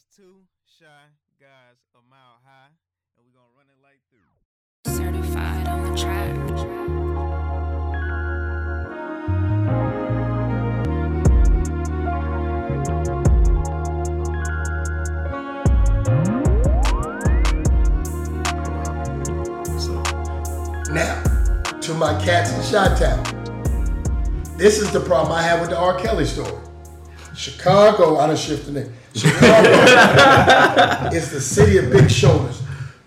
It's two shy guys a mile high, and we're gonna run it like through. Certified on the track. Now, to my cats in Chi Town. This is the problem I have with the R. Kelly story. Chicago, I done shifted it. Chicago is the city of big shoulders.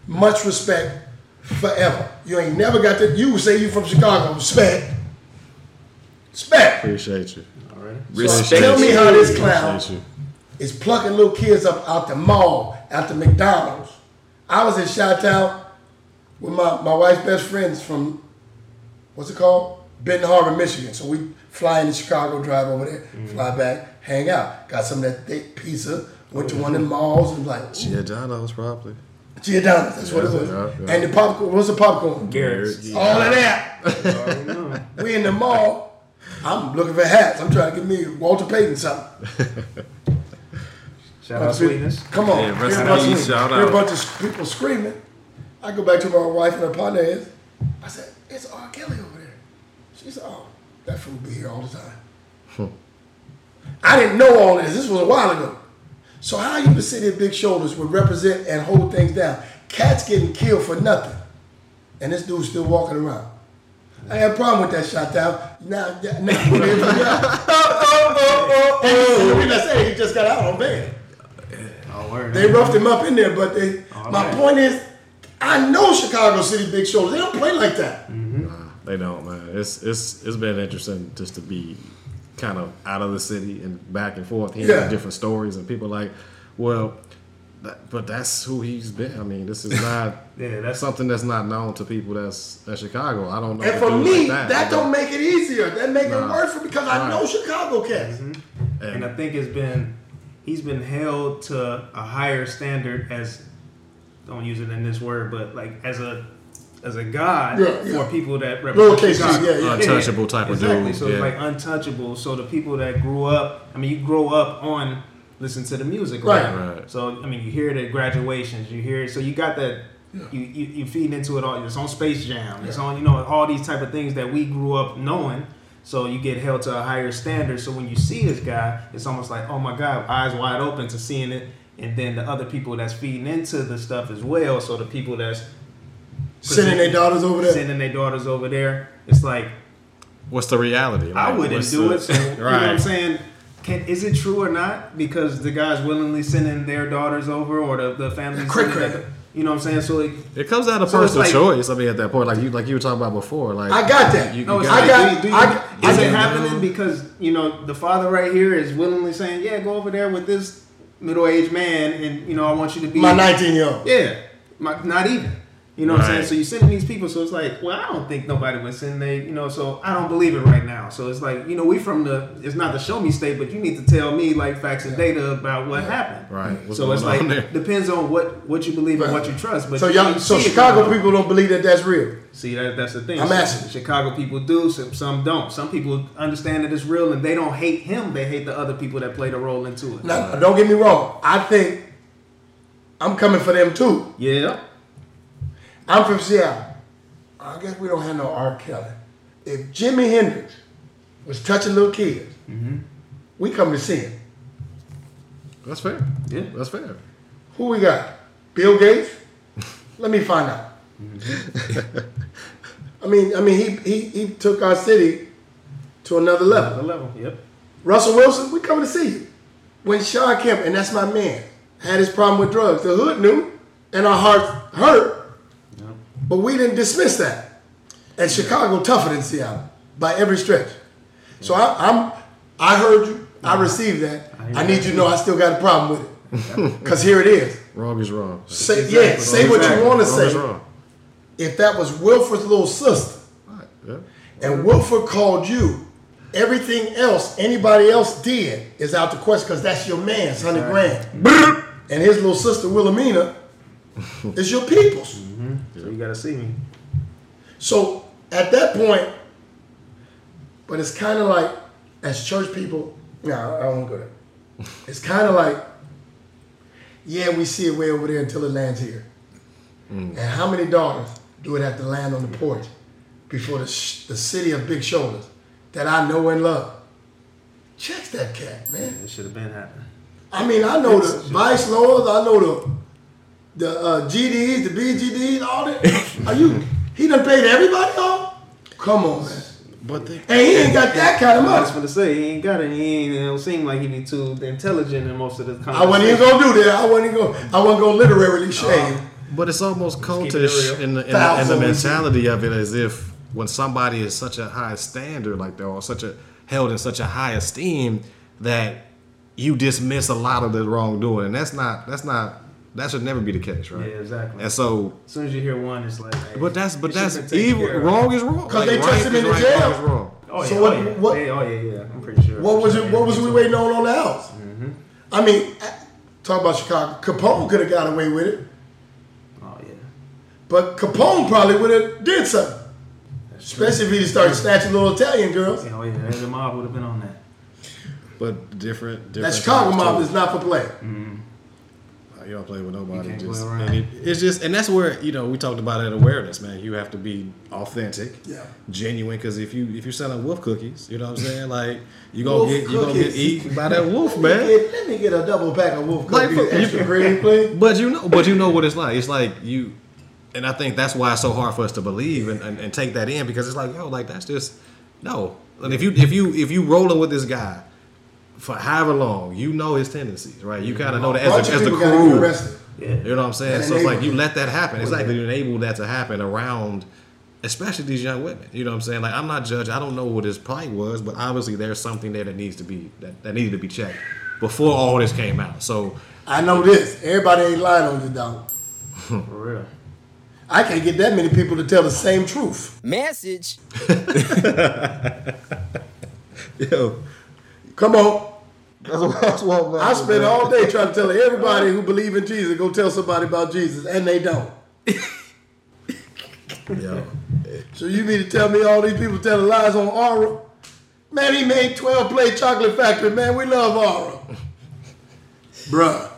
Much respect forever. You ain't never got to, you say you from Chicago, respect. Respect. appreciate you. All right. So tell me how this clown is plucking little kids up out the mall, out the McDonald's. I was in Chi Town with my, my wife's best friends from, what's it called? Benton Harbor, Michigan. So we fly into Chicago, drive over there, fly mm. back, hang out. Got some of that thick pizza, went to one of the malls and like, Yeah, John's probably. Giordano's, that's what it was. Yeah, yeah. And the popcorn, what's the popcorn? Garrett's. All of that. We in the mall. I'm looking for hats. I'm trying to get me Walter Payton something. Shout out Sweetness. Come on. Yeah, rest Hear a in bunch of- peace, shout hear a out. bunch of people screaming. I go back to my wife and her partner is. I said, it's R. Kelly over there. She said, oh, that fool be here all the time. I didn't know all this. This was a while ago. So how you the city of big shoulders would represent and hold things down? Cats getting killed for nothing. And this dude's still walking around. I had a problem with that shot down. Now, now, when they, oh, oh, oh, oh. And he, say he just got out on bail. Oh, word. They roughed him up in there, but they. Oh, my man. point is, I know Chicago City big shoulders. They don't play like that. They don't, man. It's it's it's been interesting just to be kind of out of the city and back and forth, hearing Yeah. different stories, and people like, well, that, but that's who he's been. I mean, this is not Yeah, that's something that's not known to people that's that's Chicago. I don't know. And for me, like that, you know? don't make it easier. That make it worse for me because I Right. know Chicago cats. Mm-hmm. and I think it's been he's been held to a higher standard as don't use it in this word, but like as a as a god Yeah, yeah. for people that represent Lowercase Chicago. yeah, yeah. Untouchable type of exactly. dude, So yeah. it's like untouchable. So the people that grew up, I mean, you grow up on listen to the music, Right. Right. So I mean, you hear it at graduations, you hear it. So you got that. You, you you feed into it all. It's on Space Jam. It's on you know all these type of things that we grew up knowing. So you get held to a higher standard. So when you see this guy, it's almost like, oh my God, eyes wide open to seeing it. And then the other people that's feeding into the stuff as well. So the people that's Sending their daughters over there. sending their daughters over there, it's like What's the reality? I wouldn't do the- it. So, You know what I'm saying? Can, is it true or not? Because the guys willingly sending their daughters over, or the the families. Crick, crick. You know what I'm saying? So like, It comes out of So personal like- choice. I mean, at that point, like you like you were talking about before, like I got that. You, you no, it's I got- do you, do I you, got- is I it got- happening because you know the father right here is willingly saying, "Yeah, go over there with this middle-aged man, and you know I want you to be My 19 year old. Yeah, my, not even. You know what I'm saying? So you're sending these people, so it's like, well, I don't think nobody would send they, you know, so I don't believe it right now. So it's like, you know, we from the, it's not the show me state, but you need to tell me like facts and data about what happened. Right. What's so it's like there? depends on what what you believe and what you trust. But So y'all, so Chicago people don't believe that that's real. See that that's the thing. I'm Some- asking. Chicago people do, some, some don't. Some people understand that it's real and they don't hate him. They hate the other people that played a role into it. Now, don't get me wrong. I think I'm coming for them too. Yeah. I'm from Seattle. I guess we don't have no R. Kelly. If Jimi Hendrix was touching little kids, mm-hmm. we come to see him. that's fair. Yeah. That's fair. Who we got? Bill Gates? Let me find out. Mm-hmm. I mean, I mean, he, he he took our city to another level. The level. Yep. Russell Wilson, we coming to see you. When Sean Kemp, and that's my man, had his problem with drugs, the hood knew, and our hearts hurt, but we didn't dismiss that. And Chicago tougher than Seattle by every stretch. So I, I'm, I heard you, I received that. I need you to know I still got a problem with it, because here it is. Wrong is wrong. Say yeah, say what you want to say. wrong. If that was Wilford's little sister, Right. Yeah. and Wilford called you, everything else anybody else did is out the question because that's your man, Sonny Grand. And his little sister Wilhelmina is your people's. So you gotta see me. So at that point, but it's kind of like, as church people, no, I won't go there. It's kind of like, Yeah, we see it way over there until it lands here. Mm. And how many daughters do it have to land on the porch before the, sh- the city of big shoulders that I know and love? Checks that cat, man. It should have been happening. I mean, I know the vice lords, I know the the uh, GDs, the BGDs, all that. Are you? He done paid everybody off? Come on, man. But they, And he ain't got that kind of I was money. gonna say he ain't got it. He ain't. It don't seem like he be too intelligent in most of the. I wasn't even gonna do that. I wasn't going. I wasn't gonna literally shave. But it's almost keep it cultish in the, in, the, in the mentality of it, as if when somebody is such a high standard like they're all such a held in such a high esteem, that you dismiss a lot of the wrongdoing, and that's not that's not that should never be the case, right? Yeah, exactly. And so, As soon as you hear one, it's like. Hey, but that's but that's should've that's been taken evil. care of. Wrong Because wrong. 'Cause they took him is into jail. Wrong is wrong. Oh yeah. So oh, what- yeah. what- Hey, oh, oh yeah, yeah. I'm pretty sure. What was it? What was we waiting on on the house? Mm-hmm. I mean, talk about Chicago. Capone could have got away with it, Oh yeah. but Capone probably would have did something. Especially if he started snatching little Italian girls. Oh yeah. The mob would have been on that. But different. different That Chicago mob too. is not for play. Mm-hmm. You don't play with nobody. Just, and it, it's just, and that's where you know we talked about that awareness, man. You have to be authentic, Yeah. genuine. Because if you if you're selling wolf cookies, you know what I'm saying, like you gonna Wolf get you gonna get eaten by that wolf, Let me, man. get, let me get a double pack of wolf Like, cookies, for- extra please. But you know, but you know what it's like. It's like you, and I think that's why it's so hard for us to believe and, and, and take that in because it's like, yo, like that's just no. And if you if you if you rolling with this guy for however long, you know his tendencies, right? You kind of know that as, of a, as the people gotta get crew. Yeah. You know what I'm saying? And So it's like enable. you let that happen. It's like you enable that to happen around, especially these young women. You know what I'm saying? Like I'm not judging. I don't know what his plight was, but obviously there's something there that needs to be that, that needed to be checked before all this came out. So I know this. Everybody ain't lying on you, dog. For real. I can't get that many people to tell the same truth. Message. yo, Come on. That's what, that's what I spend all day trying to tell everybody who believe in Jesus, go tell somebody about Jesus, and they don't. Yo, So you mean to tell me all these people telling lies on Aura? Man, he made 12 Play chocolate factory. Man, we love Aura. Bruh,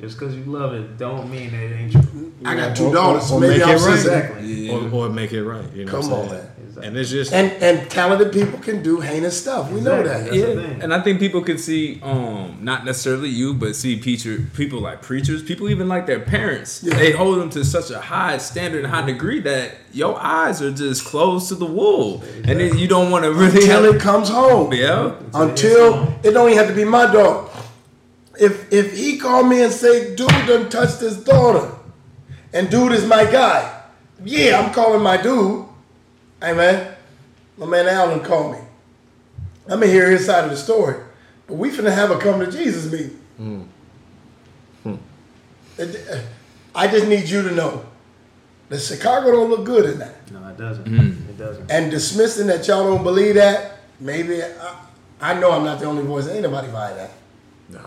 Just because you love it, don't mean that it ain't true. I got Or- two or- daughters, so or maybe make I'm it right. sensitive. Exactly. or, or make it right. You know Come what I'm on, saying? Man. And it's just And and talented people can do heinous stuff. We know that. Exactly. That's Yeah, and I think people can see, um, not necessarily you, but see preacher, people like preachers, people even like their parents. Yeah. They hold them to such a high standard and high degree that your eyes are just closed to the wool, and then you don't want to really Until have it comes home. Yeah, Until it don't even have to be my dog. If if he call me and say, dude done touched his daughter, and dude is my guy, yeah, I'm calling my dude. Hey man, my man Allen called me. I'm gonna hear his side of the story. But we finna have a come to Jesus meeting. It- uh, I just need you to know that Chicago don't look good in that. No, it doesn't. Mm. It doesn't. And dismissing that y'all don't believe that, maybe I, I know I'm not the only voice. Ain't nobody buy that. Nah,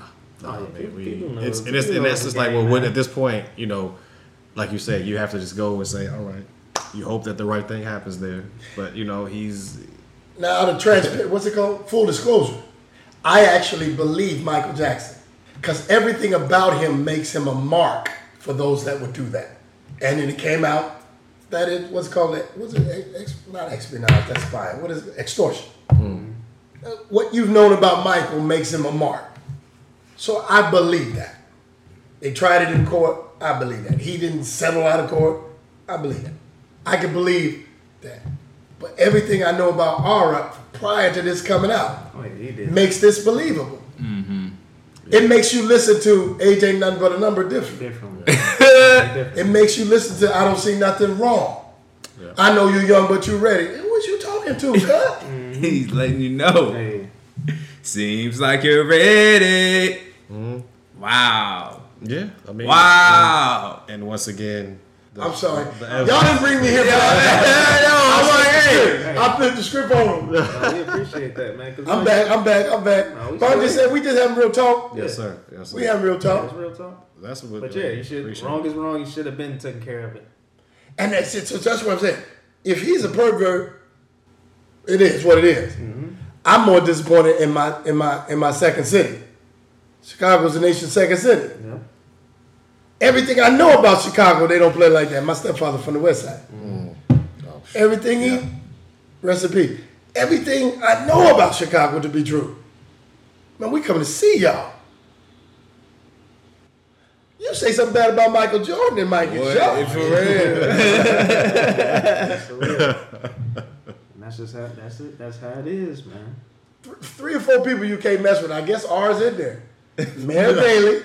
Oh, nah, yeah, man, we, it's, and, it's, and that's just like, well, when, at this point, you know, like you said, you have to just go and say, all right, you hope that the right thing happens there. But, you know, he's, Now, the transparent, what's it called? Full disclosure. I actually believe Michael Jackson because everything about him makes him a mark for those that would do that. And then it came out that it what's it called it was it ex, not espionage? That's fine. What is it? Extortion. Uh, What you've known about Michael makes him a mark. So I believe that. They tried it in court. I believe that. He didn't settle out of court. I believe that. I can believe that. But everything I know about Aura prior to this coming out Oh, yeah, he did. makes this believable. It makes you listen to age ain't nothing but a number different. Different. Different. It makes you listen to I don't see nothing wrong. I know you're young, but you're ready. Who was you talking to, cuz? he's letting you know. Hey, Seems like you're ready. Mm-hmm. Wow, yeah, I mean, wow. And, and once again, the, I'm sorry. the Y'all didn't bring me here for that. I flipped the script on him. no, we appreciate that, man. 'cause I'm back. I'm back. I'm back. No, we But I just still- said we just having real talk. Yes, sir. Yes, sir. We having real That's talk. real talk. That's what. But yeah, you should. Wrong it. is wrong. You should have been taking care of it. And that's it. So that's what I'm saying. If he's a pervert, it is what it is. Mm-hmm. I'm more disappointed in my in my in my second city. Chicago's the nation's second city. Yeah. Everything I know about Chicago, they don't play like that. My stepfather from the West Side. Everything he, recipe. Everything I know about Chicago to be true. Man, we coming to see y'all. You say something bad about Michael Jordan, it might get shot. for real. And that's just how that's it. That's how it is, man. Three or four people you can't mess with. I guess ours in there. Mayor Daley.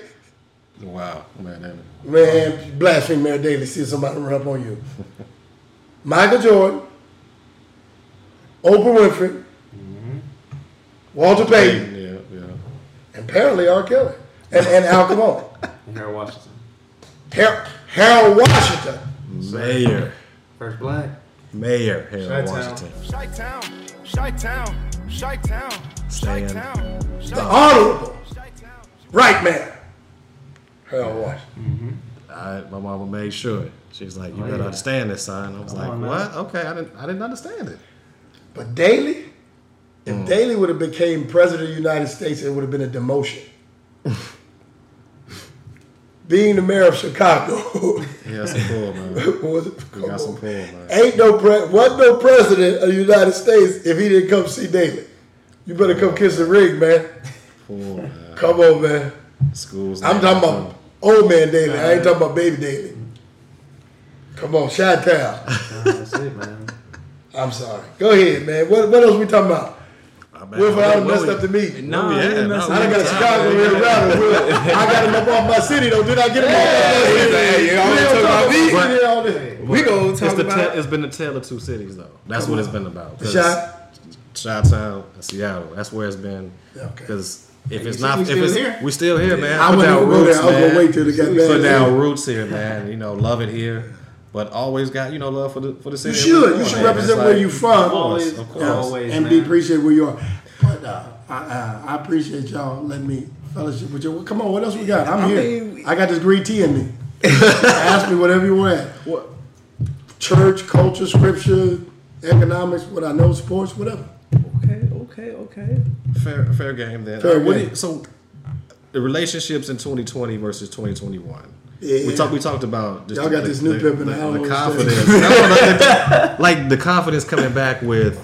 Wow, man. That- Man, blaspheme Mayor Daley. See somebody run up on you. Michael Jordan. Oprah Winfrey. Mm-hmm. Walter Payton. Yeah, yeah. And apparently R. Kelly. And, and Al Capone. And Harold Washington, Har- Harold Washington. Mayor, first black. Mayor Harold Chi-town. Washington. Chi-town, Chi-town, Chi-town, Stand. Chi-town, The Honorable. Right man. Harold Washington. I, my mama made sure. She's like, "You Oh, better yeah. understand this, son." I was Come like, on "What? Okay, I didn't. I didn't understand it." But Daley, if Mm. Daley would have became president of the United States, it would have been a demotion. Being the mayor of Chicago He got some pull, man. was He got some pull, man. ain't no pre- wasn't no president of the United States if he didn't come see Daley. You better come kiss the ring, man. Pull, man. Come on, man. Schools. I'm talking about old man Daley. I ain't talking about baby Daley. Come on, Chi Town. Nah, that's it, man. I'm sorry. Go ahead, man. What, what else we talking about? Wilford, I done messed up the meet. Nah, yeah, I didn't no, mess I done got up. Chicago here around. Will. I got him up off my city though. Did I get him off my city? Hey, you always We don't talk about me. about all day. We gonna It's, the about. ta- it's been the tale of two cities, though. That's what it's been about. Shot. Chi-town, Seattle. That's where it's been. Okay. Because if it's not, if it's here? we still here, man. I Put down even go roots, there. I was man. wait till it got Put down roots here, man. You know, love it here, but always got you know love for the for the You should. You should represent where like- you from. Always, of course. always, and be appreciate where you are. But uh, I, I, I appreciate y'all letting me fellowship with you. Come on, what else we got? I'm I here. mean- I got this green tea in me. Ask me whatever you want. What? Church, culture, scripture, economics, what I know, sports, whatever. Okay, okay, okay. Fair, fair game then. Fair Uh, what do game. you- so, the relationships in 2020 versus 2021. Yeah. We talked. We talked about just Y'all got the, this new the, pimp and the, I don't the confidence. what No, no, the- like the confidence coming back with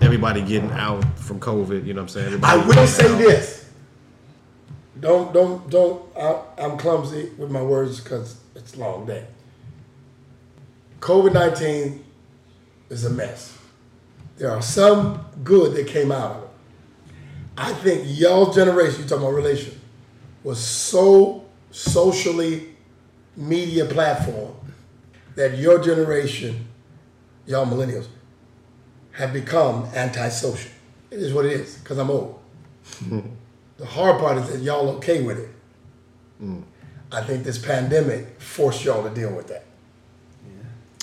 everybody getting out from COVID. You know what I'm saying? I will say out. this. Don't don't don't. I, I'm clumsy with my words because it's long day. COVID nineteen is a mess. There are some good that came out of it. I think y'all's generation, you talking about relation, was so socially media platform that your generation, y'all millennials, have become antisocial. It is what it is, because I'm old. the hard part is that y'all okay with it. Mm. I think this pandemic forced y'all to deal with that.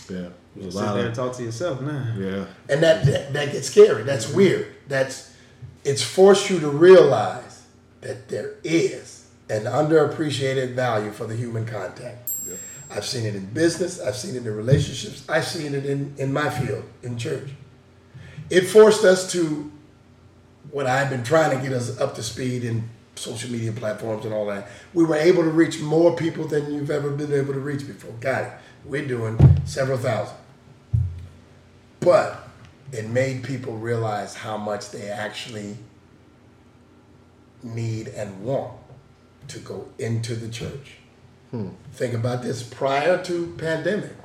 Yeah. Yeah, You sit a there and talk to yourself now. yeah. And that, that, that gets scary. That's weird. That's it's forced you to realize that there is an underappreciated value for the human contact. I've seen it in business, I've seen it in relationships, I've seen it in, in my field, in church. It forced us to what I've been trying to get us up to speed in social media platforms and all that. We were able to reach more people than you've ever been able to reach before. Got it. We're doing several thousand. But it made people realize how much they actually need and want to go into the church. Hmm. Think about this prior to pandemic,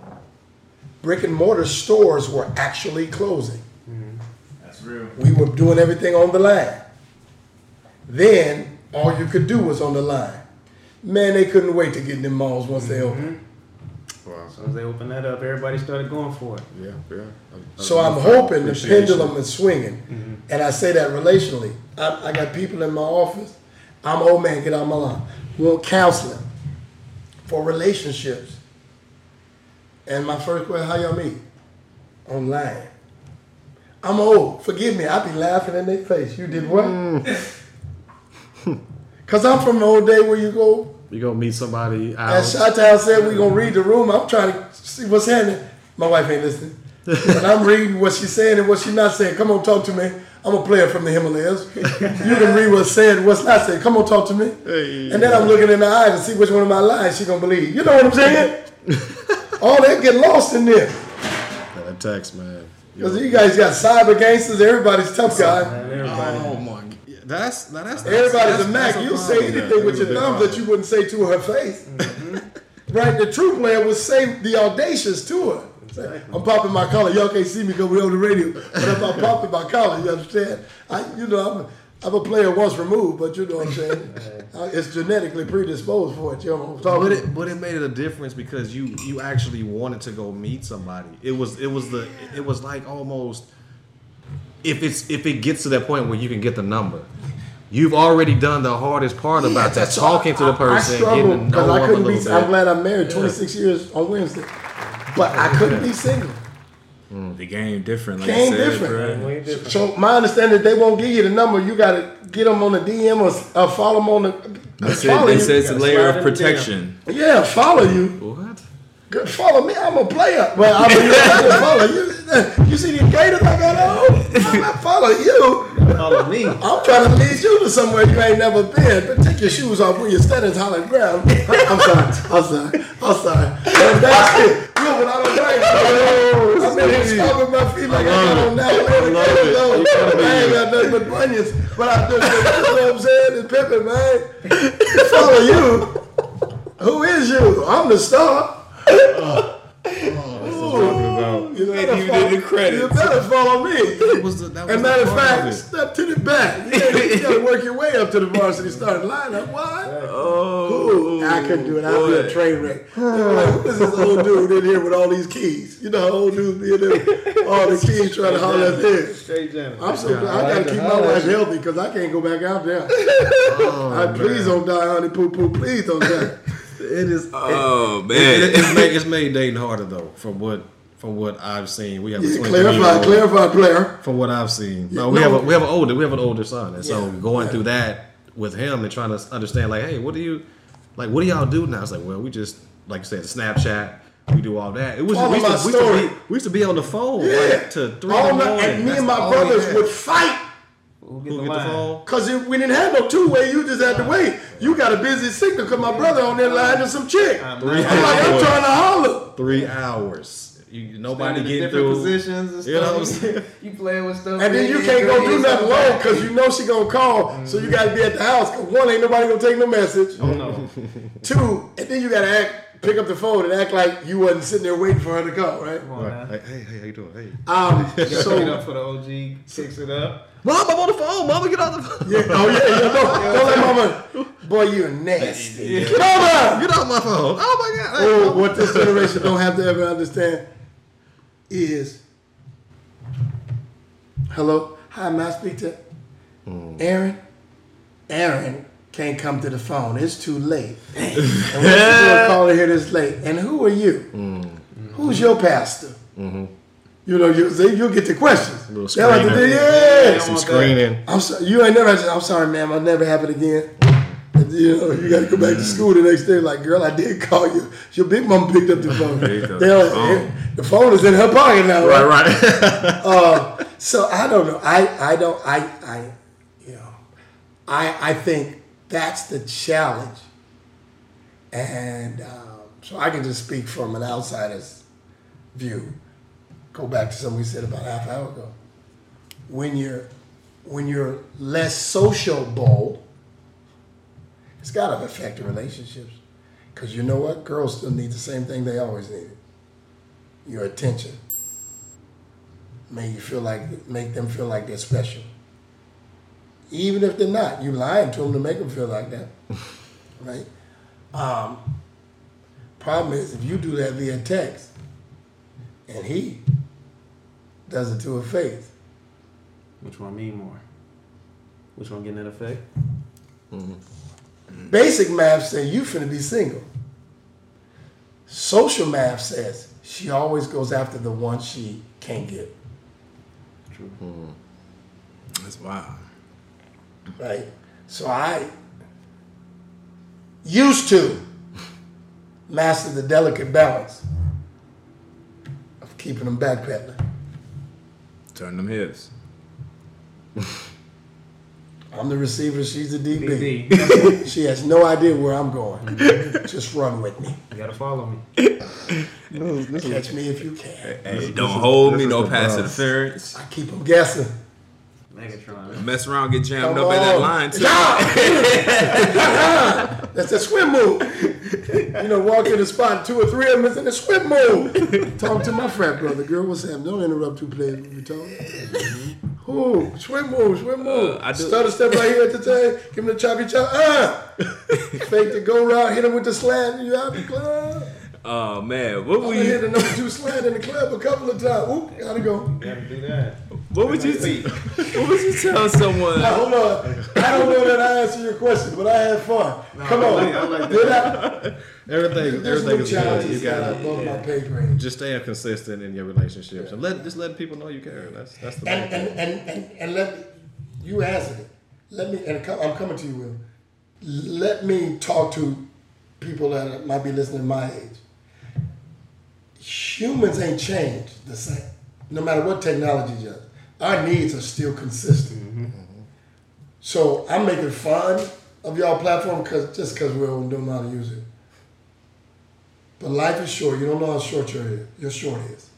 brick and mortar stores were actually closing. Mm-hmm. That's real. We were doing everything on the line. Then all you could do was on the line. Man, they couldn't wait to get in the malls once they mm-hmm. opened. Wow. So as they opened that up, everybody started going for it. Yeah, yeah. A- a So I'm hoping the pendulum is swinging, mm-hmm. and I say that relationally. I, I got people in my office. I'm old man, get out of my line. Want counseling for relationships. And my first question, how y'all meet? Online. I'm old. Forgive me. I be laughing in their face. You did what? Mm. Cause I'm from the old day where you go. You gonna meet somebody out? As Chi-Town said, we gonna read the room. I'm trying to see what's happening. My wife ain't listening. but I'm reading what she's saying and what she's not saying. Come on, talk to me. I'm a player from the Himalayas. you can read what's said, what's not said. Come on, talk to me. and then I'm looking in the eyes to see which one of my lies she gonna believe. You know what I'm saying? All that get lost in there. That text, man. Because you guys got cyber gangsters. Everybody's tough guy. And everybody. Oh my! Yeah, That's now that's Everybody's that's, a Mac. You'll say there. anything with your thumbs that you wouldn't say to her face. Mm-hmm. Right? The true player would say the audacious to her. I'm popping my collar. Y'all can't see me because we're on the radio. But if I'm popping my collar, you understand? I, you know, I'm a, I'm a player once removed, but you know what I'm saying? It's genetically predisposed for it. You know what I'm talking But about? it but it made it a difference because you you actually wanted to go meet somebody. It was it was the it was like almost if it's if it gets to that point where you can get the number. You've already done the hardest part about that, talking why to the person, I, I getting to know I couldn't be, bit. I'm glad I'm married 26 years on Wednesday, but I couldn't be single. Mm. The game different. Like Game said, different. bro. Different. So my understanding, they won't give you the number. You got to get them on the DM or, or uh, follow them on the. They said, they you. said it's a layer of protection. Yeah, follow you. What? Good, follow me. I'm a player. Well, I mean, I just follow you. You see these gators I got on? I'm not follow you. Follow me. I'm trying to lead you to somewhere you ain't never been. But take your shoes off when you're standing solid ground. I'm sorry. I'm sorry. I'm sorry. And that's it. Look, when I don't I'm in here stomping my feet like I got on now. I ain't got nothing but bunions. But I just, you know what I'm saying? It's pimping, man. Follow you. Who is you? I'm the star. Uh, You ain't even follow- in the credits. You better follow me. That was the, that was As a matter of fact, it. step to the back. You gotta, you gotta work your way up to the varsity starting lineup. Why? Oh, I couldn't do it. I'd be a train wreck. They were like, who is this old dude in here with all these keys? You know, how old dudes be in there, all the keys trying to holler at them. Straight Janet. I'm so glad I gotta keep my wife healthy because I can't go back out there. I, oh, please don't die, honey. Poo poo. Please don't die. It is. oh It, man. it, it's, made, it's made dating harder though. From what from what I've seen, we have a Yeah, 23 clarify, clarify, player. From what I've seen, Yeah, no, we no. have a, we have an older we have an older son, and so going yeah. through that with him and trying to understand, like, hey, what do you like? What do y'all do now? It's like, well, we just like you said, Snapchat. We do all that. It was Follow we used, my to, we, used to story. be, we used to be on the phone Yeah. like to three All in the my, morning. and me That's and my brothers would fight. Who get Who the get the phone? Cause if we didn't have no two way, you just had to wait. You got a busy signal because my brother on that line to some chick. I'm I'm Three like, I'm trying to holler. Three hours. You, nobody Standing in getting different through. positions and stuff. You know what I'm saying? you playing with stuff. And then you can't go do nothing long because you know she gonna call. So you gotta be at the house. 'Cause one, ain't nobody gonna take no message. Oh no. Two, and then you gotta act, pick up the phone and act like you wasn't sitting there waiting for her to call, right? Come on now. Like, hey, hey, how you doing? Hey, Um, You gotta pick it up for the OG. Kicks it up. mom, I'm on the phone. Mama, get off the phone. yeah, oh yeah, yeah, don't, don't let mama. Boy, you're nasty. Get over. Get off my phone. Oh my god. Oh, what this generation don't have to ever understand is hello, hi, may I speak to hmm. Aaron? Aaron can't come to the phone. It's too late. and you doing calling here this late? And who are you? Hmm. Who's your pastor? Mm-hmm. You know, you, you'll get the questions. Little They'll have to yeah. Some screening. I'm sorry, you ain't never. I'm sorry, ma'am. I'll never have it again. You know, you got to go back to hmm. school the next day. Like, girl, I did call you. Your big mom picked up the phone. They phone. The phone is in her pocket now, right? Right, right. Uh, so I don't know. I I don't. I I you know. I I think that's the challenge. And um, so I can just speak from an outsider's view. Go back to something we said about half an hour ago. When you're when you're less sociable, it's got to affect the relationships. Because you know what? Girls still need the same thing they always needed. Your attention. Make you feel like make them feel like they're special. Even if they're not, you lying to them to make them feel like that. right? Um, problem is if you do that via text and he does it to a face, Which one mean more? Which one getting that effect? Basic math says you finna be single. Social math says she always goes after the one she can't get. True. Hmm. That's wild. Right? So I used to master the delicate balance of keeping them backpedaling. Turn them hips. I'm the receiver. She's the DB. DB. She has no idea where I'm going. Mm-hmm. Just run with me. You gotta follow me. Catch me if you can. Hey, don't hold me, no the pass Bronx. interference. I keep them guessing. Megatron. Mess around, get jammed Come up at that line too. That's a swim move. You know, walk in the spot, two or three of them is in the swim move. Talk to my frat brother. Girl, what's happening? Don't interrupt two players when we talk. Ooh, swim move, swim move. Uh, I do- Stutter step right here at the time. Give him the choppy chop. Ah! Fake the go route, hit him with the slant, and you out the club. Oh man, what I would hit you the number two slant in the club a couple of times. Oop, gotta go. You Gotta do that. What would you what would you tell someone? Now, hold on. I don't know that I answered your question, but I had fun. Come on. like- I like Did I? Everything, There's everything is good. You gotta are above my pay grade. just stay consistent in your relationships and let just let people know you care. That's that's the main And and, thing. and, and, and let me, you answered it. Let me, and I'm coming to you, Will. Let me talk to people that might be listening my age. Humans ain't changed the same, no matter what technology does. Our needs are still consistent. Mm-hmm. Mm-hmm. So I'm making fun of y'all platform cause, just because we don't know how to use it. But life is short. You don't know how short your is. Your short is.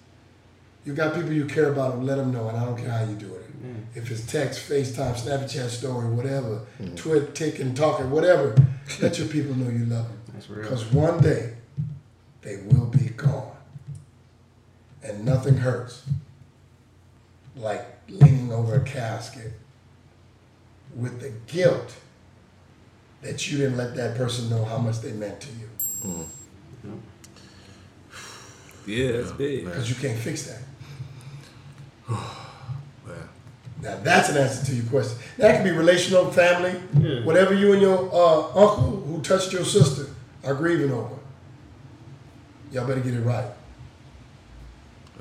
You got people you care about let them know, and I don't care how you do it. Mm. If it's text, FaceTime, Snapchat story, whatever, mm. twit, tick, and talking, whatever, let your people know you love them. Because one day they will be gone, and nothing hurts like leaning over a casket with the guilt that you didn't let that person know how much they meant to you. Yeah, that's big. Because you can't fix that. Yeah. Now that's an answer to your question. That can be relational, family, whatever you and your uh, uncle who touched your sister are grieving over. Y'all better get it right.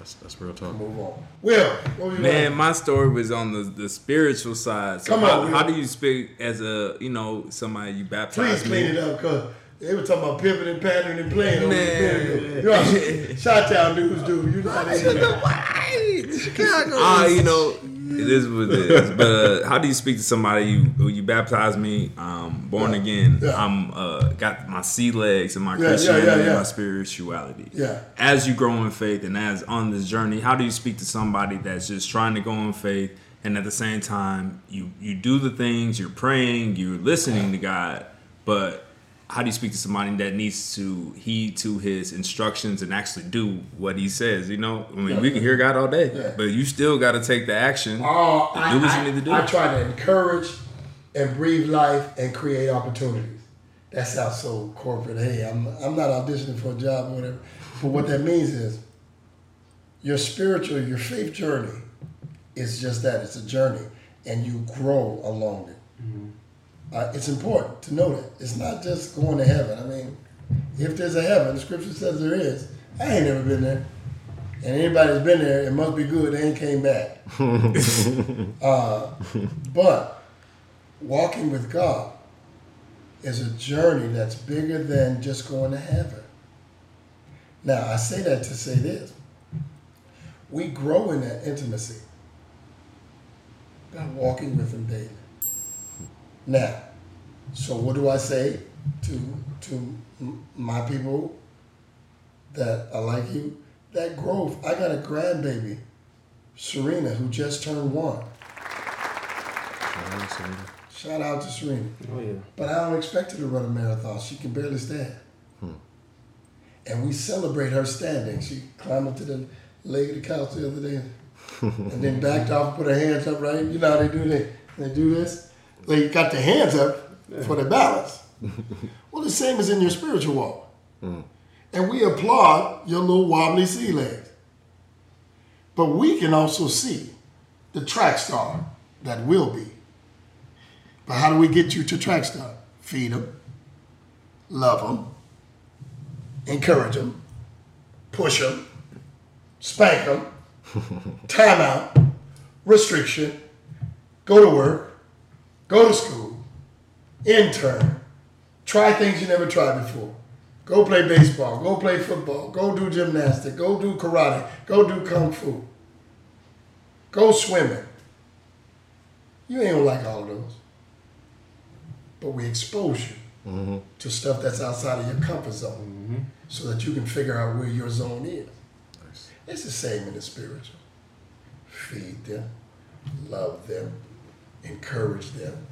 That's that's real talk. Move on. Will, what was you Man, like? my story was on the, the spiritual side. So Come how, on, how do you speak as a you know somebody you baptized? Please baptized? clean it up, cause they were talking about pimping and patterning and playing on the Man. video. You know, Shot Town dudes do. You know how they do. Ah, you know, it is what it is. But uh, how do you speak to somebody you who you baptized me, um, born again? Yeah. I'm uh, got my sea legs and my Yeah, yeah, Christianity yeah, and my spirituality. Yeah. As you grow in faith and as on this journey, how do you speak to somebody that's just trying to go in faith and at the same time you you do the things, you're praying, you're listening to God, but how do you speak to somebody that needs to heed to his instructions and actually do what he says? You know, I mean, we can hear God all day, Yeah. but you still got to take the action. Oh, and I, do what I- you need to do. I try to encourage and breathe life and create opportunities. That sounds so corporate. Hey, I'm, I'm not auditioning for a job or whatever. But what that means is your spiritual, your faith journey is just that. It's a journey, and you grow along it. Mm-hmm. Uh, it's important to know that. It's not just going to heaven. I mean, if there's a heaven, the scripture says there is. I ain't never been there. And anybody that's been there, it must be good. They ain't came back. uh, but walking with God is a journey that's bigger than just going to heaven. Now, I say that to say this. We grow in that intimacy by walking with Him daily. Now, so what do I say to to my people that are like you? That growth. I got a grandbaby, Serena, who just turned one. Shout out to Serena. Oh yeah. But I don't expect her to run a marathon. She can barely stand. And we celebrate her standing. She climbed up to the leg of the couch the other day and then backed off, put her hands up, right? You know how they do that. They do this. They got their hands up for the balance. well, the same is in your spiritual walk. And we applaud your little wobbly sea legs. But we can also see the track star that will be. But how do we get you to track star? Feed them, love them, encourage them, push them, spank them, time out, restriction, go to work, go to school, intern, try things you never tried before. Go play baseball, go play football, go do gymnastics, go do karate, go do kung fu, go swimming. You ain't gonna like all those. But we expose you mm-hmm. to stuff that's outside of your comfort zone mm-hmm. so that you can figure out where your zone is. It's the same in the spiritual. Feed them, love them, encourage them,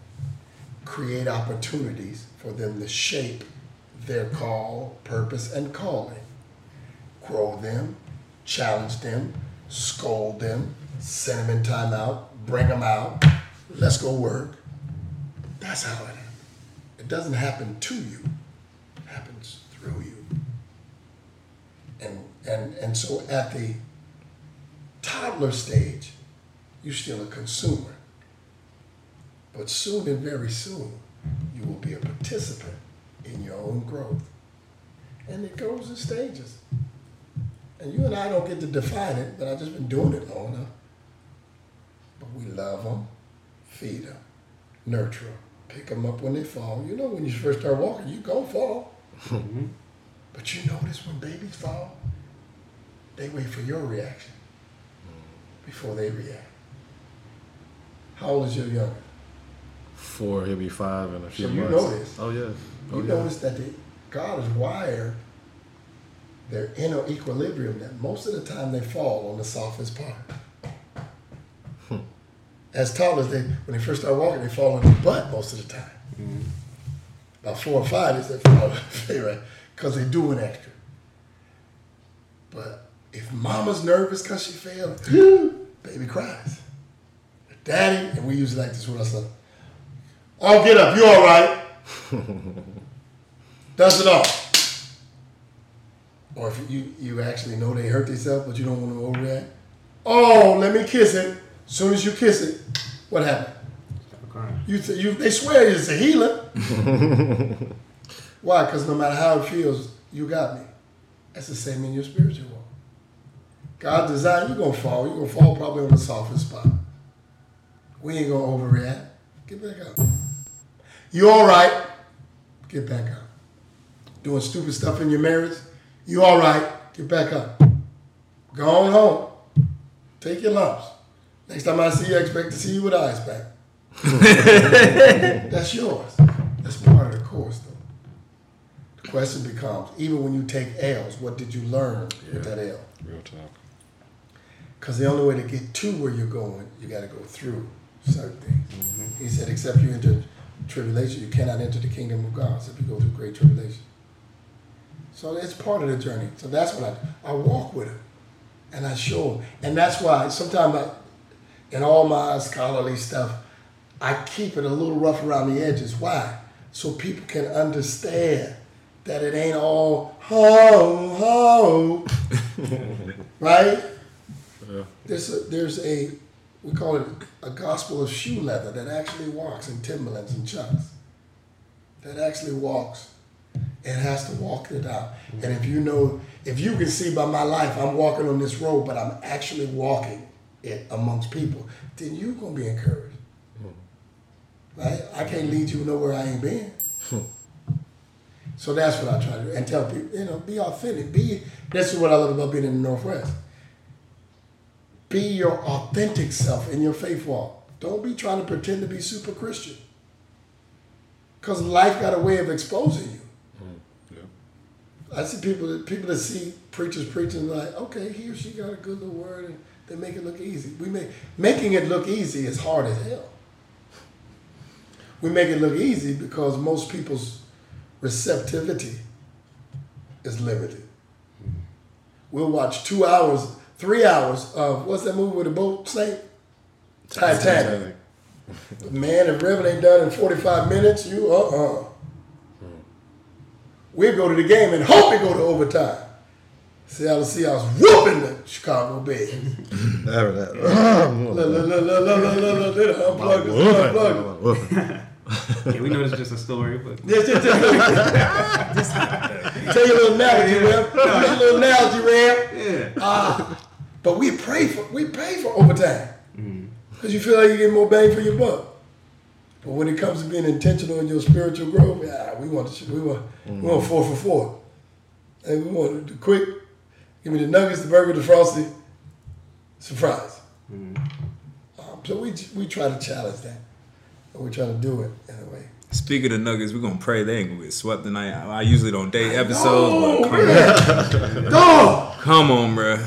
create opportunities for them to shape their call, purpose, and calling. Grow them, challenge them, scold them, send them in timeout, bring them out, let's go work. That's how it happens. It doesn't happen to you, it happens through you. And, and, and so at the toddler stage, you're still a consumer. But soon and very soon, you will be a participant in your own growth. And it goes in stages. And you and I don't get to define it, but I've just been doing it long enough. But we love them, feed them, nurture them, pick them up when they fall. You know, when you first start walking, you gonna fall. Mm-hmm. But you notice when babies fall, they wait for your reaction before they react. How old is your younger? Four, he'll be five in a few So you months. this. Oh yeah. Oh, You yeah. notice that the, God has wired their inner equilibrium that most of the time they fall on the softest part. Hmm. As tall as they, when they first start walking, they fall on their butt most of the time. Mm-hmm. About four or five, they say fall right? Because they're doing extra. But if mama's nervous because she failed, baby cries. Daddy, and we usually like this with our son. Oh, get up, you all right? Dust it off. Or if you, you actually know they hurt themselves, but you don't want to overreact. Oh, let me kiss it. As soon as you kiss it, what happened? Crying. You, th- you they swear it's a healer. Why? Because no matter how it feels, you got me. That's the same in your spiritual walk. God designed you're gonna fall. You're gonna fall probably on the softest spot. We ain't gonna overreact. Get back up. You all right? Get back up. Doing stupid stuff in your marriage? You all right? Get back up. Go on home. Take your lumps. Next time I see you, I expect to see you with eyes back. That's yours. That's part of the course, though. The question becomes, even when you take L's, what did you learn with that L? Real talk. Because the only way to get to where you're going, you got to go through certain things. Mm-hmm. He said, except you enter tribulation, you cannot enter the kingdom of God except you go through great tribulation. So it's part of the journey. So that's what I, I walk with him and I show him. And that's why sometimes I, in all my scholarly stuff, I keep it a little rough around the edges. Why? So people can understand that it ain't all ho, ho. right? There's a, there's a, we call it a gospel of shoe leather that actually walks in Timberlands and Chucks. That actually walks and has to walk it out. And if you know, if you can see by my life, I'm walking on this road, but I'm actually walking it amongst people, then you're going to be encouraged. Right? I can't lead you nowhere I ain't been. So that's what I try to do. And tell people, you know, be authentic. Be this is what I love about being in the Northwest. Be your authentic self in your faith walk. Don't be trying to pretend to be super Christian. Because life got a way of exposing you. Mm, I see people that people that see preachers preaching like, okay, he or she got a good little word and they make it look easy. We make making it look easy is hard as hell. We make it look easy because most people's receptivity is limited. Mm. We'll watch two hours, three hours of what's that movie with the boat sank? Titanic. Man, if Reverend ain't done in 45 minutes, you uh-uh. We'll go to the game and hope it go to overtime. Seattle Seahawks whooping the Chicago Bears. They done unplugged us, unplugged us. Yeah, we know it's just a story, but Just, just, just, just tell your little analogy, Rev. Tell your little analogy, Rev. yeah. Ah, but we pray for we pay for overtime because you feel like you get more bang for your buck. But when it comes to being intentional in your spiritual growth, yeah, we want to, we want we want four for four. And we want the quick. Give me the nuggets, the burger, the frosty. Surprise. Um, so we we try to challenge that, and we try to do it in a way. Speaking of Nuggets, we're gonna pray they ain't gonna get swept tonight. I I usually don't date episodes, but come man. on, Dog, come on, bro.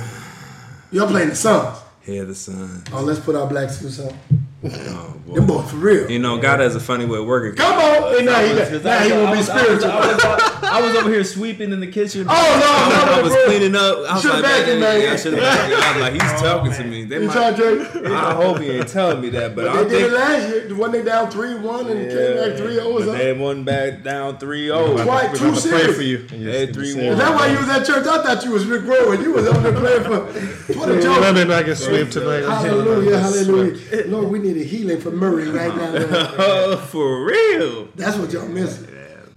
Y'all playing the Suns. Hear the sun. Oh, let's put our black suits on. Oh, boy. Them boys for real. You know, God has a funny way of working. Come on, hey, now he, Because now he won't be was- I was- spiritual. I was, I was over here sweeping in the kitchen. Oh no, no, I was bro. cleaning up. I was Should've like, vacuumed, man, man. I should have. I was like, he's oh, talking to me. They You might, to? I hope he ain't telling me that, but, But I they did it last year. When they down three one and came back three zero or but they won back down 3-0. Quite too Pray serious. for you. Hey, three Is that why you was at church? I thought you was Rick Rowan. You was over there playing for Twitter Joe. London, I can swim tonight. Hallelujah, hallelujah. Lord, we need a healing for Murray right now. Oh, for real. That's what y'all missing.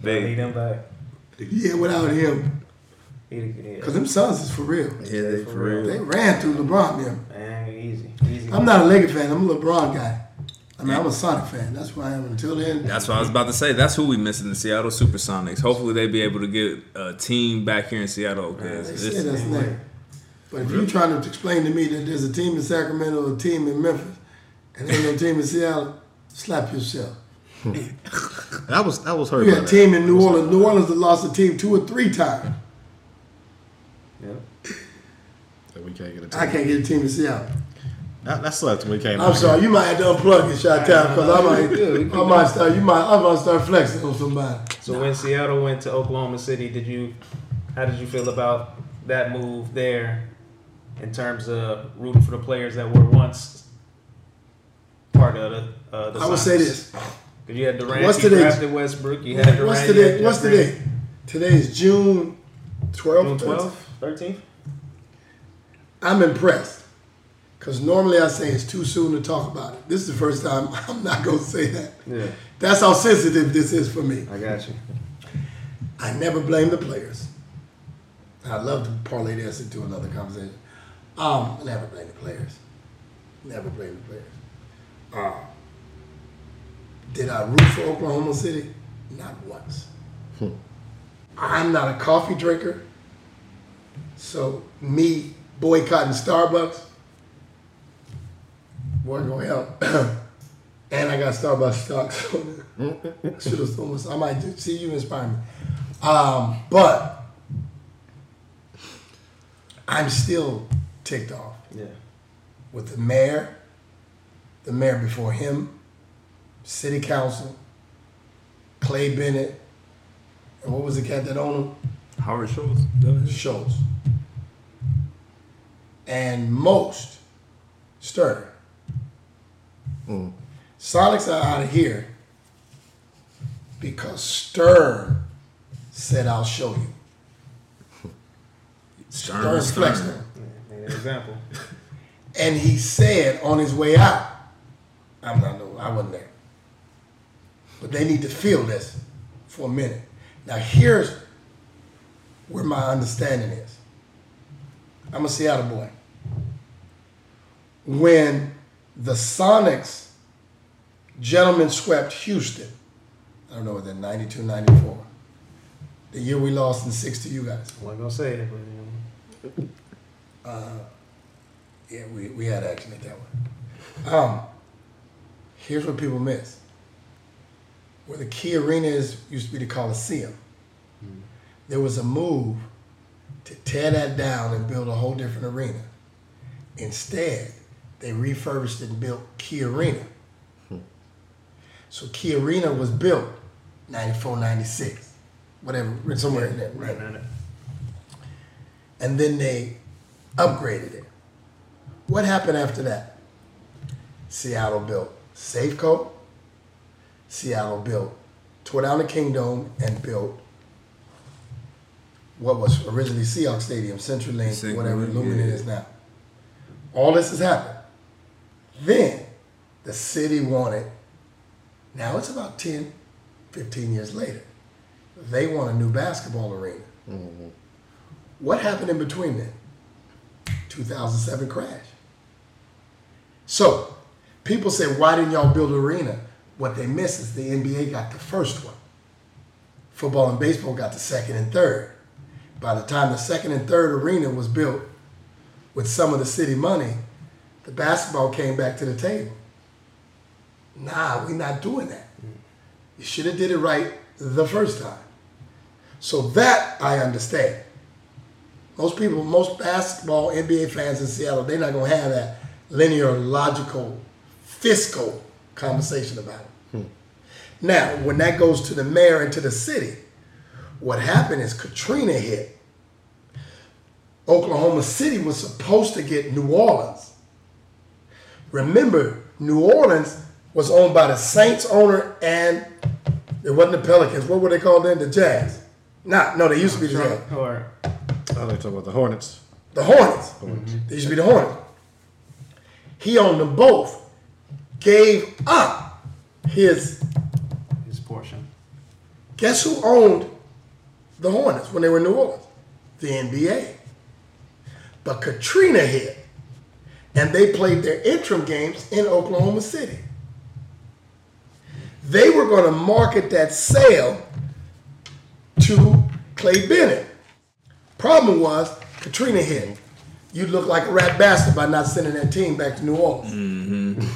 Need him back. Yeah, without him. Because them Suns is for real. Yeah, they for real. They ran through LeBron them. Man, easy, easy. I'm not a Lakers fan. I'm a LeBron guy. I mean, I'm a Sonic fan. That's why I am. Until then, That's what I was about to say. That's who we missing the Seattle Supersonics. Hopefully, they be able to get a team back here in Seattle. Because they say that's next. But if you're trying to explain to me that there's a team in Sacramento, a team in Memphis, and ain't no team in Seattle, slap yourself. I was I was hurt. You by got a team in New Orleans. New Orleans has lost a team two or three times. Yeah. that we can't get a team. I can't get a team in Seattle. That, that sucked when we came. I'm out sorry, you might have to unplug it, shot town, because I might, I might start, you might, I might start flexing on somebody. So when Seattle went to Oklahoma City, did you? How did you feel about that move there, in terms of rooting for the players that were once part of the? Uh, the I would say this. Cause you had Durant, What's today? drafted Westbrook, you had Durant. What's today? What's today? Today is June 12th. June 12th, 13th. I'm impressed. Because normally I say it's too soon to talk about it. This is the first time I'm not going to say that. Yeah, That's how sensitive this is for me. I got you. I never blame the players. I'd love to parlay this into another conversation. Um, never blame the players. Never blame the players. Uh, did I root for Oklahoma City? Not once. I'm not a coffee drinker, so me boycotting Starbucks wasn't gonna help. and I got Starbucks stock, so should have almost. I might do, see you inspire me. Um, but I'm still ticked off Yeah, with the mayor, the mayor before him, city council, Clay Bennett, and what was the cat that owned him? Howard Schultz. Schultz. And most Sterner. Mm. Sonics are out of here because Stern said, I'll show you. Stern Stern, flexed him. made an example. And he said on his way out, I'm not no, I wasn't there. But they need to feel this for a minute. Now here's where my understanding is. I'm a Seattle boy. When the Sonics gentlemen swept Houston, I don't know what that 92, 94, the year we lost in six to you guys. I wasn't gonna say it, but you know, Yeah, we, we had action at that one. Um, here's what people miss. Where the Key Arena is used to be the Coliseum, there was a move to tear that down and build a whole different arena. Instead, they refurbished it and built Key Arena. So Key Arena was built 94, 96, whatever, somewhere in there. Right? And then they upgraded it. What happened after that? Seattle built Safeco. Seattle built, tore down the Kingdome and built what was originally Seahawks Stadium, CenturyLink, CenturyLink, whatever Lumen is now. All this has happened. Then the city wanted, now it's about 10, 15 years later, they want a new basketball arena. Mm-hmm. What happened in between then? 2007 crash. So, people say, why didn't y'all build an arena? What they miss is the NBA got the first one. Football and baseball got the second and third. By the time the second and third arena was built with some of the city money, the basketball came back to the table. Nah, we're not doing that. You should have did it right the first time. So that I understand. Most people, most basketball NBA fans in Seattle, they're not gonna have that linear, logical, fiscal conversation about it. Now, when that goes to the mayor and to the city, what happened is Katrina hit. Oklahoma City was supposed to get New Orleans. Remember, New Orleans was owned by the Saints owner and it wasn't the Pelicans. What were they called then? The Jazz. Nah, no, they used to be the Jazz. Or Oh, they talk about the Hornets. The Hornets. They used to be the Hornets. He owned them both. Gave up his. his portion. Guess who owned the Hornets when they were in New Orleans? The NBA. But Katrina hit, and they played their interim games in Oklahoma City. They were going to market that sale to Clay Bennett. Problem was, Katrina hit. You look like a rat bastard by not sending that team back to New Orleans. Mm-hmm.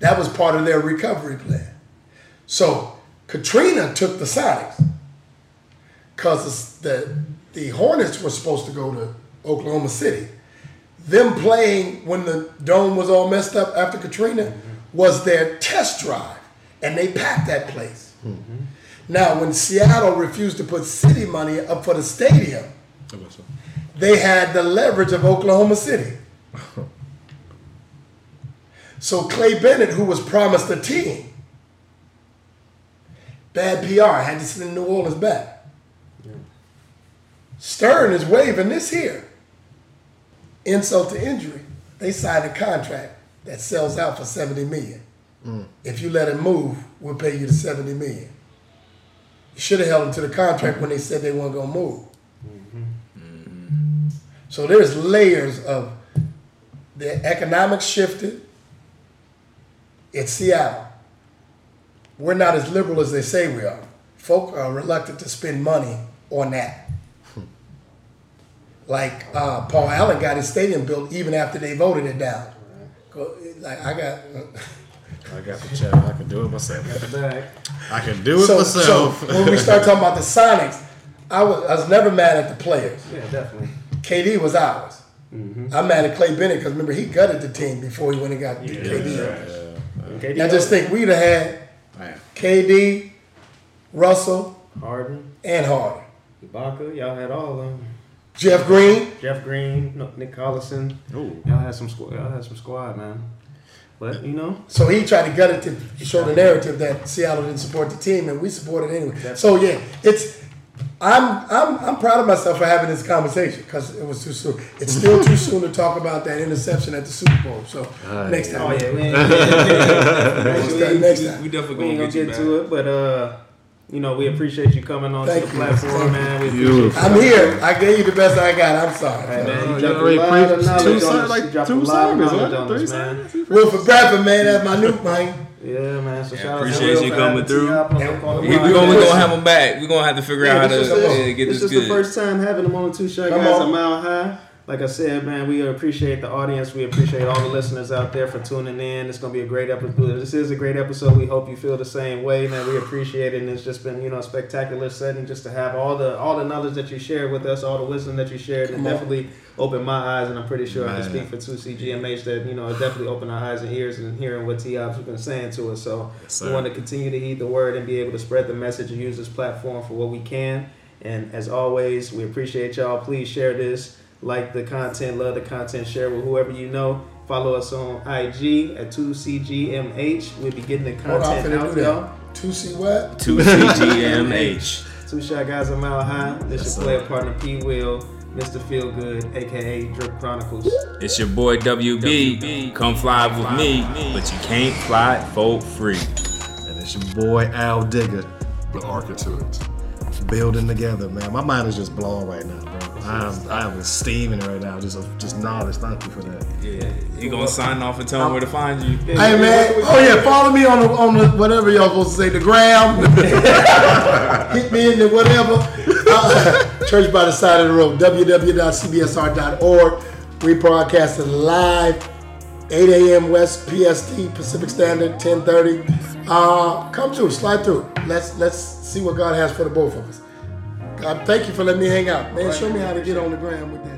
That was part of their recovery plan. So Katrina took the Sonics because the the Hornets were supposed to go to Oklahoma City. Them playing when the dome was all messed up after Katrina mm-hmm. was their test drive, and they packed that place. Mm-hmm. Now, when Seattle refused to put city money up for the stadium, they had the leverage of Oklahoma City. So Clay Bennett, who was promised a team, bad PR, had to send New Orleans back. Stern is waving this here. Insult to injury. They signed a contract that sells out for 70 million. Mm. If you let him move, we'll pay you the 70 million. You should have held him to the contract when they said they weren't gonna move. Mm-hmm. So there's layers of the economics shifted. It's Seattle. We're not as liberal as they say we are. Folk are reluctant to spend money on that. Like uh, Paul Allen got his stadium built even after they voted it down. Like I got. I got the check. I can do it myself. Back. I can do it So, myself. so when we start talking about the Sonics, I was I was never mad at the players. Yeah, definitely. KD was ours. Mm-hmm. I'm mad at Clay Bennett because remember he gutted the team before he went and got KD. KD I just think we'd have had Man. KD, Russell, Harden, and Harden. Ibaka, y'all had all of them. Jeff Green. Jeff Green, no- Nick Collison. Ooh. Y'all had some squad. Y'all had some squad, man. But you know, So he tried to gut it to show the narrative that Seattle didn't support the team, and we supported it anyway. So yeah, it's I'm I'm I'm proud of myself for having this conversation because it was too soon. It's still too soon to talk about that interception at the Super Bowl. So next time, oh yeah, we ain't, next time, next We, time. we definitely we ain't gonna gonna get you get back. to it. But uh, you know, we appreciate you coming on to the you. platform, man. We appreciate Beautiful. I'm here. I gave you the best I got. I'm sorry. Hey, man, Oh, you dropped you already a lot of preached knowledge two on songs, like two a lot of songs, knowledge on Three us, man. songs? Wilford Bradford, man, that's my new man. Yeah, man. So Yeah, shout appreciate to Will you coming through. T.I. on the- And on the We, we we gonna, we gonna have him back. We're gonna have to figure out how to this is the- get this this is the first time having them on the Two Shot Come Guys on. a Mile High. Like I said, man, we appreciate the audience. We appreciate all the listeners out there for tuning in. It's gonna be a great episode. This is a great episode. We hope you feel the same way, man. We appreciate it, and it's just been you know a spectacular setting just to have all the all the knowledge that you shared with us, all the wisdom that you shared. It definitely opened my eyes, and I'm pretty sure I can speak for two CGMH that you know it definitely opened our eyes and ears and hearing what has been saying to us. So Yes, we want to continue to heed the word and be able to spread the message and use this platform for what we can. And as always, we appreciate y'all. Please share this, like the content, love the content, share with whoever you know. Follow us on IG at 2CGMH. We'll be getting the Hold on, I'm content out, do y'all. Two C what? Two CGMH. Two Shot Guys a Mile High. This Yes, your sir. player partner P Will, Mr. Feel Good, aka Drip Chronicles. It's your boy WB. Come fly with me, but you can't fly for free. And it's your boy Al Digger, the architect. Building together, man. My mind is just blown right now, bro. I'm I'm steaming right now. Just just knowledge. Thank you for that. Yeah, you gonna sign off and tell him where to find you? Hey man, oh yeah, follow me on the on the whatever y'all supposed to say, the gram. Hit me in the whatever. Uh, Church by the side of the road, www.cbsr.org. We broadcasting live 8 a.m. West PST Pacific Standard, 10:30. Uh, come through, slide through. Let's let's see what God has for the both of us. God, thank you for letting me hang out, man. Show me how to get on the ground with that.